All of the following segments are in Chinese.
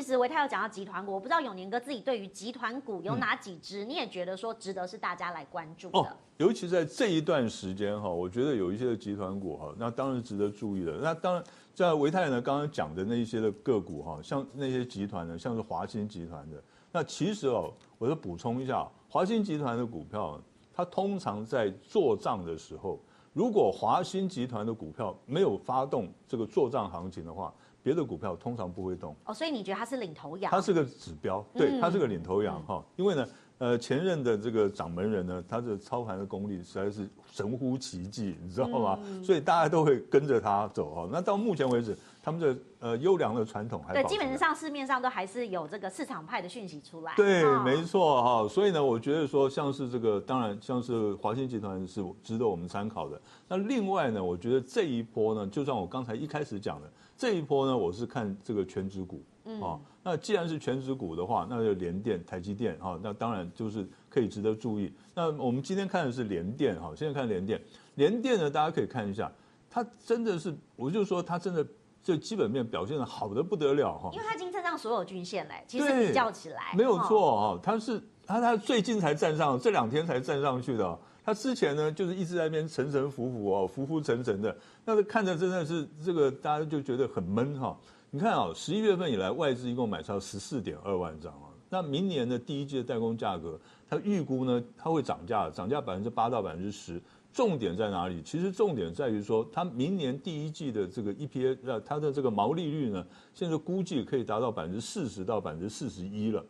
其实维泰有讲到集团股，我不知道永年哥自己对于集团股有哪几支，你也觉得说值得是大家来关注的。哦，尤其在这一段时间哈，我觉得有一些的集团股哈，那当然值得注意的。那当然在维泰呢，刚刚讲的那一些的个股哈，像那些集团呢，像是华新集团的，那其实哦，我就补充一下，华新集团的股票，它通常在做账的时候，如果华新集团的股票没有发动这个做账行情的话，别的股票通常不会动哦，所以你觉得它是领头羊？它是个指标，对，它是个领头羊哈、嗯。因为呢，呃，前任的这个掌门人呢，他的操盘的功力实在是神乎其技，你知道吗？嗯、所以大家都会跟着他走哈。那到目前为止，他们的呃优良的传统还对，基本上市面上都还是有这个市场派的讯息出来。对，哦、没错哈。所以呢，我觉得说像是这个，当然像是华兴集团是值得我们参考的。那另外呢，我觉得这一波呢，就像我刚才一开始讲的。这一波呢，我是看这个全值股，嗯，啊，那既然是全值股的话，那就联电、台积电，哈，那当然就是可以值得注意。那我们今天看的是联电，哈，现在看联电，联电呢，大家可以看一下，它真的是，我就说它真的这基本面表现的好的不得了，哈，因为它已经站上所有均线嘞，其实比较起来没有错，哈，它是它它最近才站上，这两天才站上去的。他之前呢，就是一直在那边沉沉浮浮哦，浮浮沉沉的，那个看着真的是这个，大家就觉得很闷哈。你看啊，十一月份以来，外资一共买超十四点二万张啊。那明年的第一季的代工价格，它预估呢，它会涨价，涨价百分之八到百分之十。重点在哪里？其实重点在于说，它明年第一季的这个 EPA，呃，它的这个毛利率呢，现在估计可以达到百分之四十到百分之四十一了。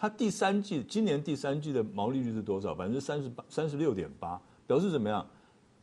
它第三季，今年第三季的毛利率是多少？百分之三十八，三十六点八，表示怎么样？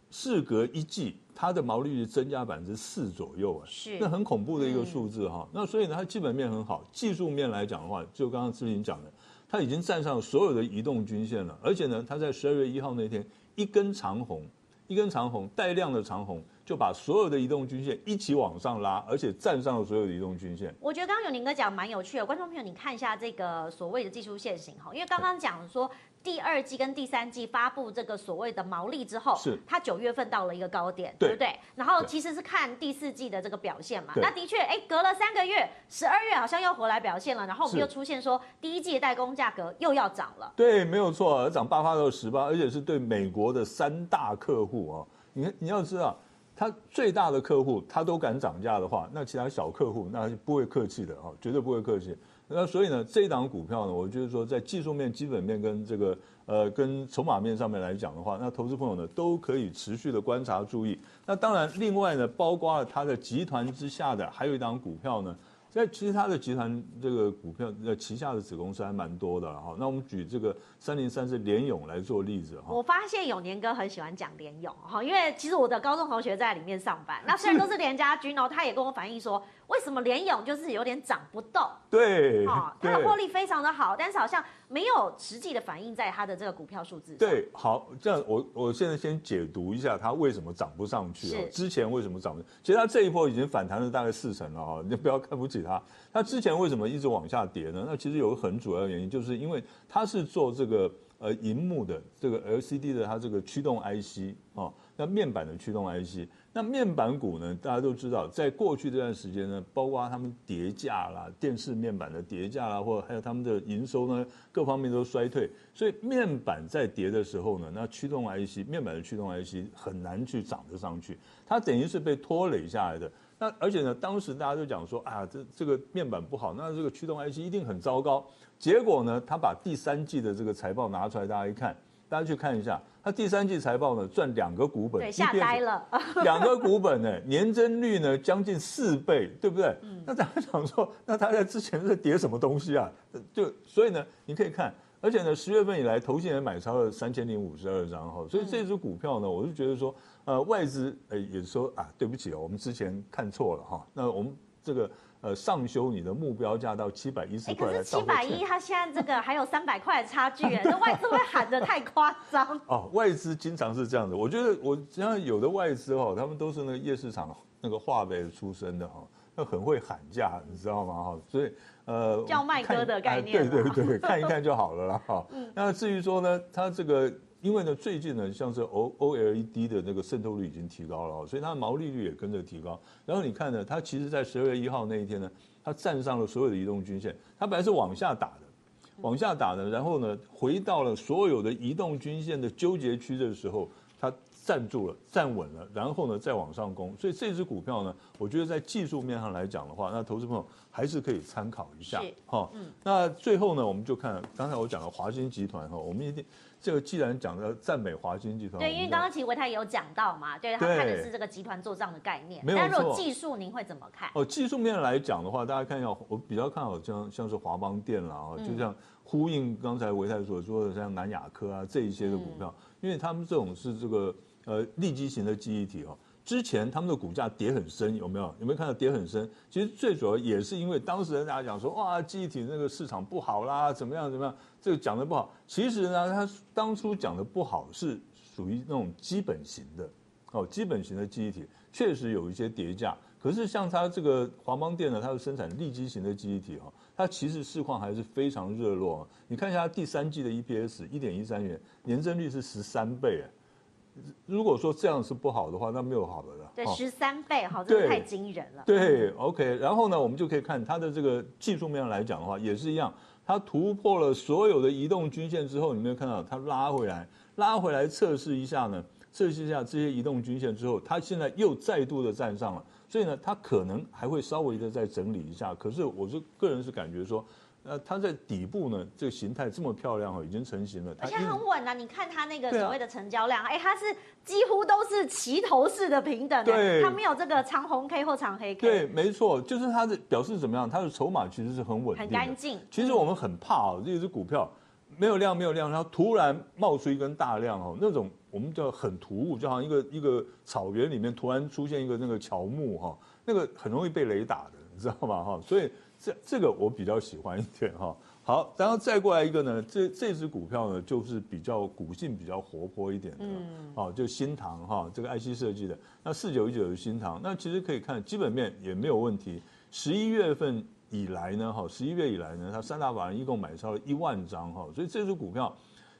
事隔一季，它的毛利率增加百分之四左右啊，是，那很恐怖的一个数字哈、嗯。那所以呢，它基本面很好，技术面来讲的话，就刚刚志玲讲的，它已经站上所有的移动均线了，而且呢，它在十二月一号那天一根长红，一根长红带量的长红。就把所有的移动均线一起往上拉，而且站上了所有的移动均线。我觉得刚刚永宁哥讲蛮有趣的，观众朋友你看一下这个所谓的技术线型哈，因为刚刚讲说。第二季跟第三季发布这个所谓的毛利之后，是它九月份到了一个高点，对，对不对？然后其实是看第四季的这个表现嘛。那的确，哎，隔了三个月，十二月好像又回来表现了，然后我们又出现说第一季的代工价格又要涨了。对，没有错，涨八八到十八，而且是对美国的三大客户啊。你你要知道，他最大的客户他都敢涨价的话，那其他小客户那就不会客气的啊，绝对不会客气。那所以呢，这一档股票呢，我就是说，在技术面、基本面跟这个呃跟筹码面上面来讲的话，那投资朋友呢都可以持续的观察注意。那当然，另外呢，包括了它的集团之下的还有一档股票呢。在其实它的集团这个股票呃旗下的子公司还蛮多的哈，那我们举这个三零三是联勇来做例子哈。我发现永年哥很喜欢讲联勇哈，因为其实我的高中同学在里面上班，那虽然都是联家军哦，他也跟我反映说，为什么联勇就是有点涨不动？对，哈，它的获利非常的好，但是好像没有实际的反映在它的这个股票数字上。对，好，这样我我现在先解读一下它为什么涨不上去啊？之前为什么涨不？其实它这一波已经反弹了大概四成了哈，你就不要看不起。它，它之前为什么一直往下跌呢？那其实有个很主要的原因，就是因为它是做这个呃荧幕的这个 LCD 的它这个驱动 IC 啊，那面板的驱动 IC，那面板股呢，大家都知道，在过去这段时间呢，包括他们跌价啦，电视面板的跌价啦，或者还有他们的营收呢，各方面都衰退，所以面板在跌的时候呢，那驱动 IC 面板的驱动 IC 很难去涨得上去，它等于是被拖累下来的。那而且呢，当时大家都讲说啊，这这个面板不好，那这个驱动 IC 一定很糟糕。结果呢，他把第三季的这个财报拿出来，大家一看，大家去看一下，他第三季财报呢赚两个股本，对，吓呆了，两个股本呢，年增率呢将近四倍，对不对？嗯。那大家想说，那他在之前在跌什么东西啊？就所以呢，你可以看。而且呢，十月份以来，投信也买超了三千零五十二张哈，所以这支股票呢，我就觉得说，呃，外资呃也说啊，对不起哦，我们之前看错了哈，那我们这个呃上修你的目标价到七百一十块，可是七百一，它现在这个还有三百块的差距哎，那外资会喊得太夸张 哦，外资经常是这样子，我觉得我像有的外资哦，他们都是那个夜市场那个化肥出身的哈。那很会喊价，你知道吗？哈，所以呃，叫卖哥的概念，呃，对对对，看一看就好了啦。哈，那至于说呢，它这个因为呢，最近呢，像是 O O L E D 的那个渗透率已经提高了，所以它的毛利率也跟着提高。然后你看呢，它其实在十二月一号那一天呢，它站上了所有的移动均线，它本来是往下打的，往下打的，然后呢，回到了所有的移动均线的纠结区的时候，它。站住了，站稳了，然后呢，再往上攻。所以这支股票呢，我觉得在技术面上来讲的话，那投资朋友还是可以参考一下。哈，嗯。那最后呢，我们就看刚才我讲的华新集团哈，我们一定这个既然讲的赞美华新集团，对，因为刚刚其实维泰也有讲到嘛，对，他看的是这个集团做账的概念。没有错。但如果技术您会怎么看？哦，技术面来讲的话，大家看一下，我比较看好像像是华邦电啦，啊，就像呼应刚才维泰所说的，像南亚科啊这一些的股票，嗯、因为他们这种是这个。呃，立基型的记忆体哦，之前他们的股价跌很深，有没有？有没有看到跌很深？其实最主要也是因为当时大家讲说，哇，记忆体那个市场不好啦，怎么样怎么样？这个讲的不好。其实呢，他当初讲的不好是属于那种基本型的，哦，基本型的记忆体确实有一些跌价。可是像它这个华邦电呢，它是生产利基型的记忆体哈，它其实市况还是非常热络。你看一下第三季的 EPS 一点一三元，年增率是十三倍哎。如果说这样是不好的话，那没有好的了。对，十三倍，好，这个太惊人了。对，OK，然后呢，我们就可以看它的这个技术面来讲的话，也是一样，它突破了所有的移动均线之后，你没有看到它拉回来，拉回来测试一下呢？测试一下这些移动均线之后，它现在又再度的站上了，所以呢，它可能还会稍微的再整理一下。可是我是个人是感觉说。那它在底部呢，这个形态这么漂亮哦，已经成型了，而且很稳啊！你看它那个所谓的成交量，哎、啊，它是几乎都是齐头式的平等，对，它没有这个长红 K 或长黑 K。对，没错，就是它的表示怎么样？它的筹码其实是很稳定，很干净。其实我们很怕啊，这只股票没有量，没有量，然后突然冒出一根大量哦，那种我们叫很突兀，就好像一个一个草原里面突然出现一个那个乔木哈，那个很容易被雷打的，你知道吗？哈，所以。这这个我比较喜欢一点哈，好，然后再过来一个呢，这这支股票呢就是比较股性比较活泼一点的，嗯，好，就新塘哈，这个 IC 设计的，那四九一九的新塘，那其实可以看基本面也没有问题。十一月份以来呢，哈，十一月以来呢，它三大法人一共买超了一万张哈，所以这支股票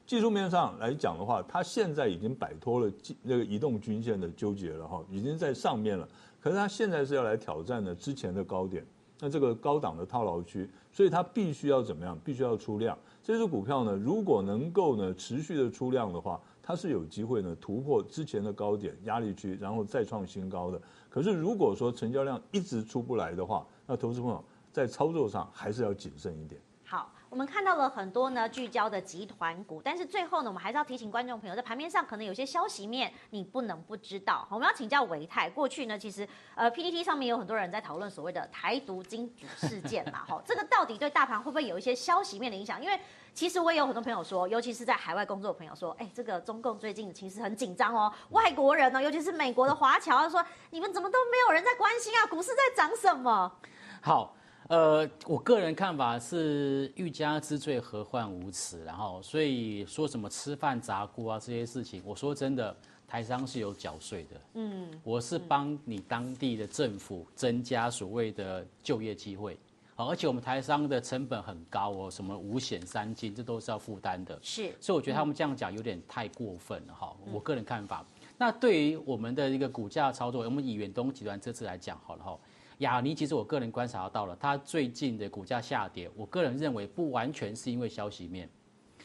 技术面上来讲的话，它现在已经摆脱了那个移动均线的纠结了哈，已经在上面了，可是它现在是要来挑战呢之前的高点。那这个高档的套牢区，所以它必须要怎么样？必须要出量。这只股票呢，如果能够呢持续的出量的话，它是有机会呢突破之前的高点压力区，然后再创新高的。可是如果说成交量一直出不来的话，那投资朋友在操作上还是要谨慎一点。好。我们看到了很多呢聚焦的集团股，但是最后呢，我们还是要提醒观众朋友，在盘面上可能有些消息面你不能不知道。我们要请教维泰，过去呢，其实呃 PTT 上面有很多人在讨论所谓的台独金主事件嘛，哈，这个到底对大盘会不会有一些消息面的影响？因为其实我也有很多朋友说，尤其是在海外工作的朋友说，哎，这个中共最近其实很紧张哦，外国人呢，尤其是美国的华侨，他说你们怎么都没有人在关心啊，股市在涨什么？好。呃，我个人看法是欲加之罪，何患无辞。然后，所以说什么吃饭砸锅啊这些事情，我说真的，台商是有缴税的。嗯，我是帮你当地的政府增加所谓的就业机会。好，而且我们台商的成本很高哦，什么五险三金，这都是要负担的。是，所以我觉得他们这样讲有点太过分了哈。我个人看法。那对于我们的一个股价操作，我们以远东集团这次来讲好了哈。亚尼其实我个人观察到了，它最近的股价下跌，我个人认为不完全是因为消息面，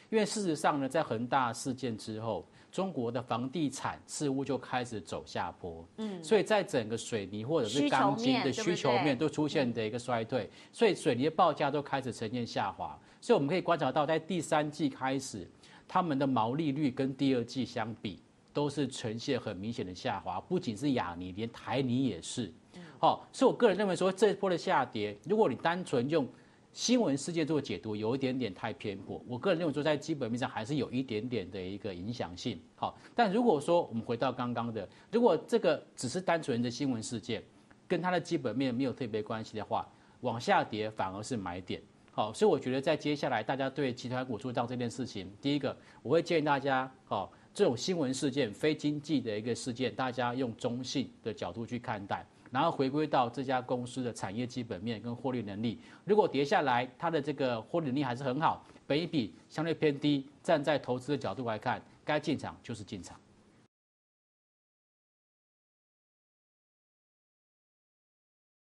因为事实上呢，在恒大事件之后，中国的房地产似乎就开始走下坡，嗯，所以在整个水泥或者是钢筋的需求面都出现的一个衰退，所以水泥的报价都开始呈现下滑，所以我们可以观察到，在第三季开始，他们的毛利率跟第二季相比都是呈现很明显的下滑，不仅是亚尼，连台泥也是。好，所以我个人认为说，这一波的下跌，如果你单纯用新闻事件做解读，有一点点太偏颇。我个人认为说，在基本面上还是有一点点的一个影响性。好，但如果说我们回到刚刚的，如果这个只是单纯的新闻事件，跟它的基本面没有特别关系的话，往下跌反而是买点。好，所以我觉得在接下来大家对集团股做账这件事情，第一个我会建议大家，好，这种新闻事件、非经济的一个事件，大家用中性的角度去看待。然后回归到这家公司的产业基本面跟获利能力，如果跌下来，它的这个获利能力还是很好，本益比相对偏低，站在投资的角度来看，该进场就是进场。